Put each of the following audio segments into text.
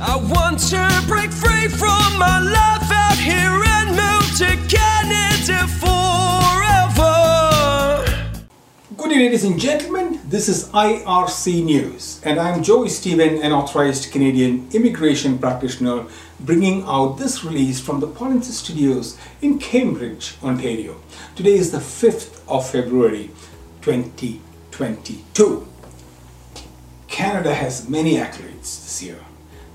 I want to break free from my life out here and move to Canada forever. Good day, ladies and gentlemen. This is IRC News, and I'm Joey Stephen, an authorized Canadian immigration practitioner, bringing out this release from the Palinsys Studios in Cambridge, Ontario. Today is the 5th of February 2022. Canada has many accolades this year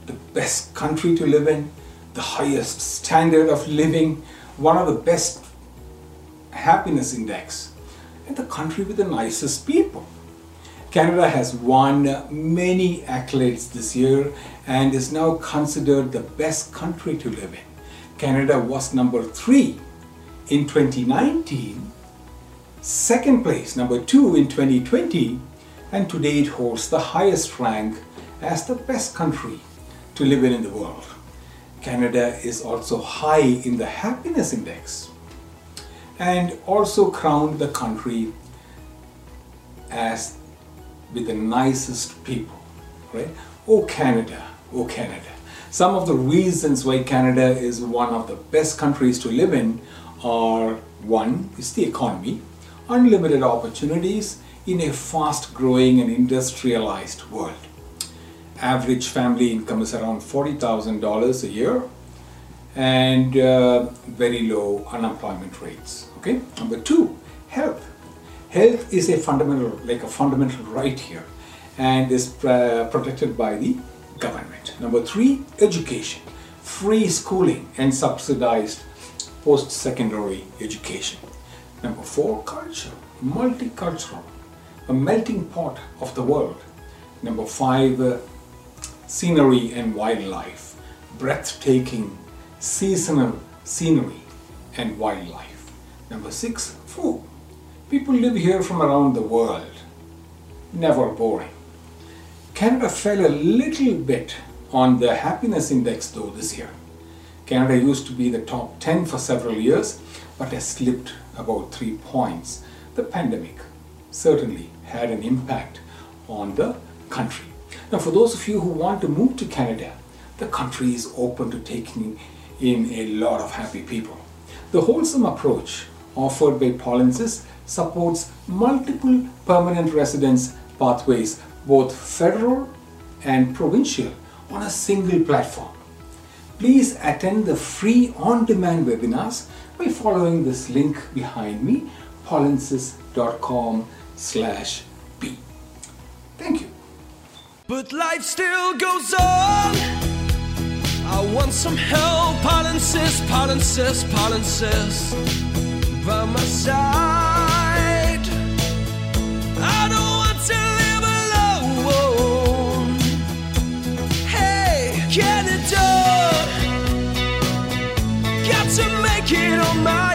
the best country to live in, the highest standard of living, one of the best happiness index, and the country with the nicest people. Canada has won many accolades this year and is now considered the best country to live in. Canada was number three in 2019, second place, number two in 2020, and today it holds the highest rank as the best country to live in in the world. Canada is also high in the happiness index and also crowned the country as with the nicest people, right? Oh Canada, oh Canada. Some of the reasons why Canada is one of the best countries to live in are one is the economy, unlimited opportunities in a fast growing and industrialized world average family income is around $40,000 a year and uh, very low unemployment rates. Okay. Number two, health. Health is a fundamental, like a fundamental right here, and is uh, protected by the government. Number three, education. Free schooling and subsidized post-secondary education. Number four, culture. Multicultural, a melting pot of the world. Number five, uh, scenery and wildlife, breathtaking seasonal scenery and wildlife. Number six, food. People live here from around the world. Never boring. Canada fell a little bit on the happiness index though this year. Canada used to be the top 10 for several years but has slipped about three points. The pandemic certainly had an impact on the country. Now, for those of you who want to move to Canada, the country is open to taking in a lot of happy people. The wholesome approach offered by Palinsys supports multiple permanent residence pathways, both federal and provincial, on a single platform. Please attend the free on-demand webinars by following this link behind me, palinsys.com slash b. Thank you. But life still goes on. I want some help, Palinsys, Palinsys, Palinsys by my side. I don't want to live alone. Hey, Canada, got to make it on my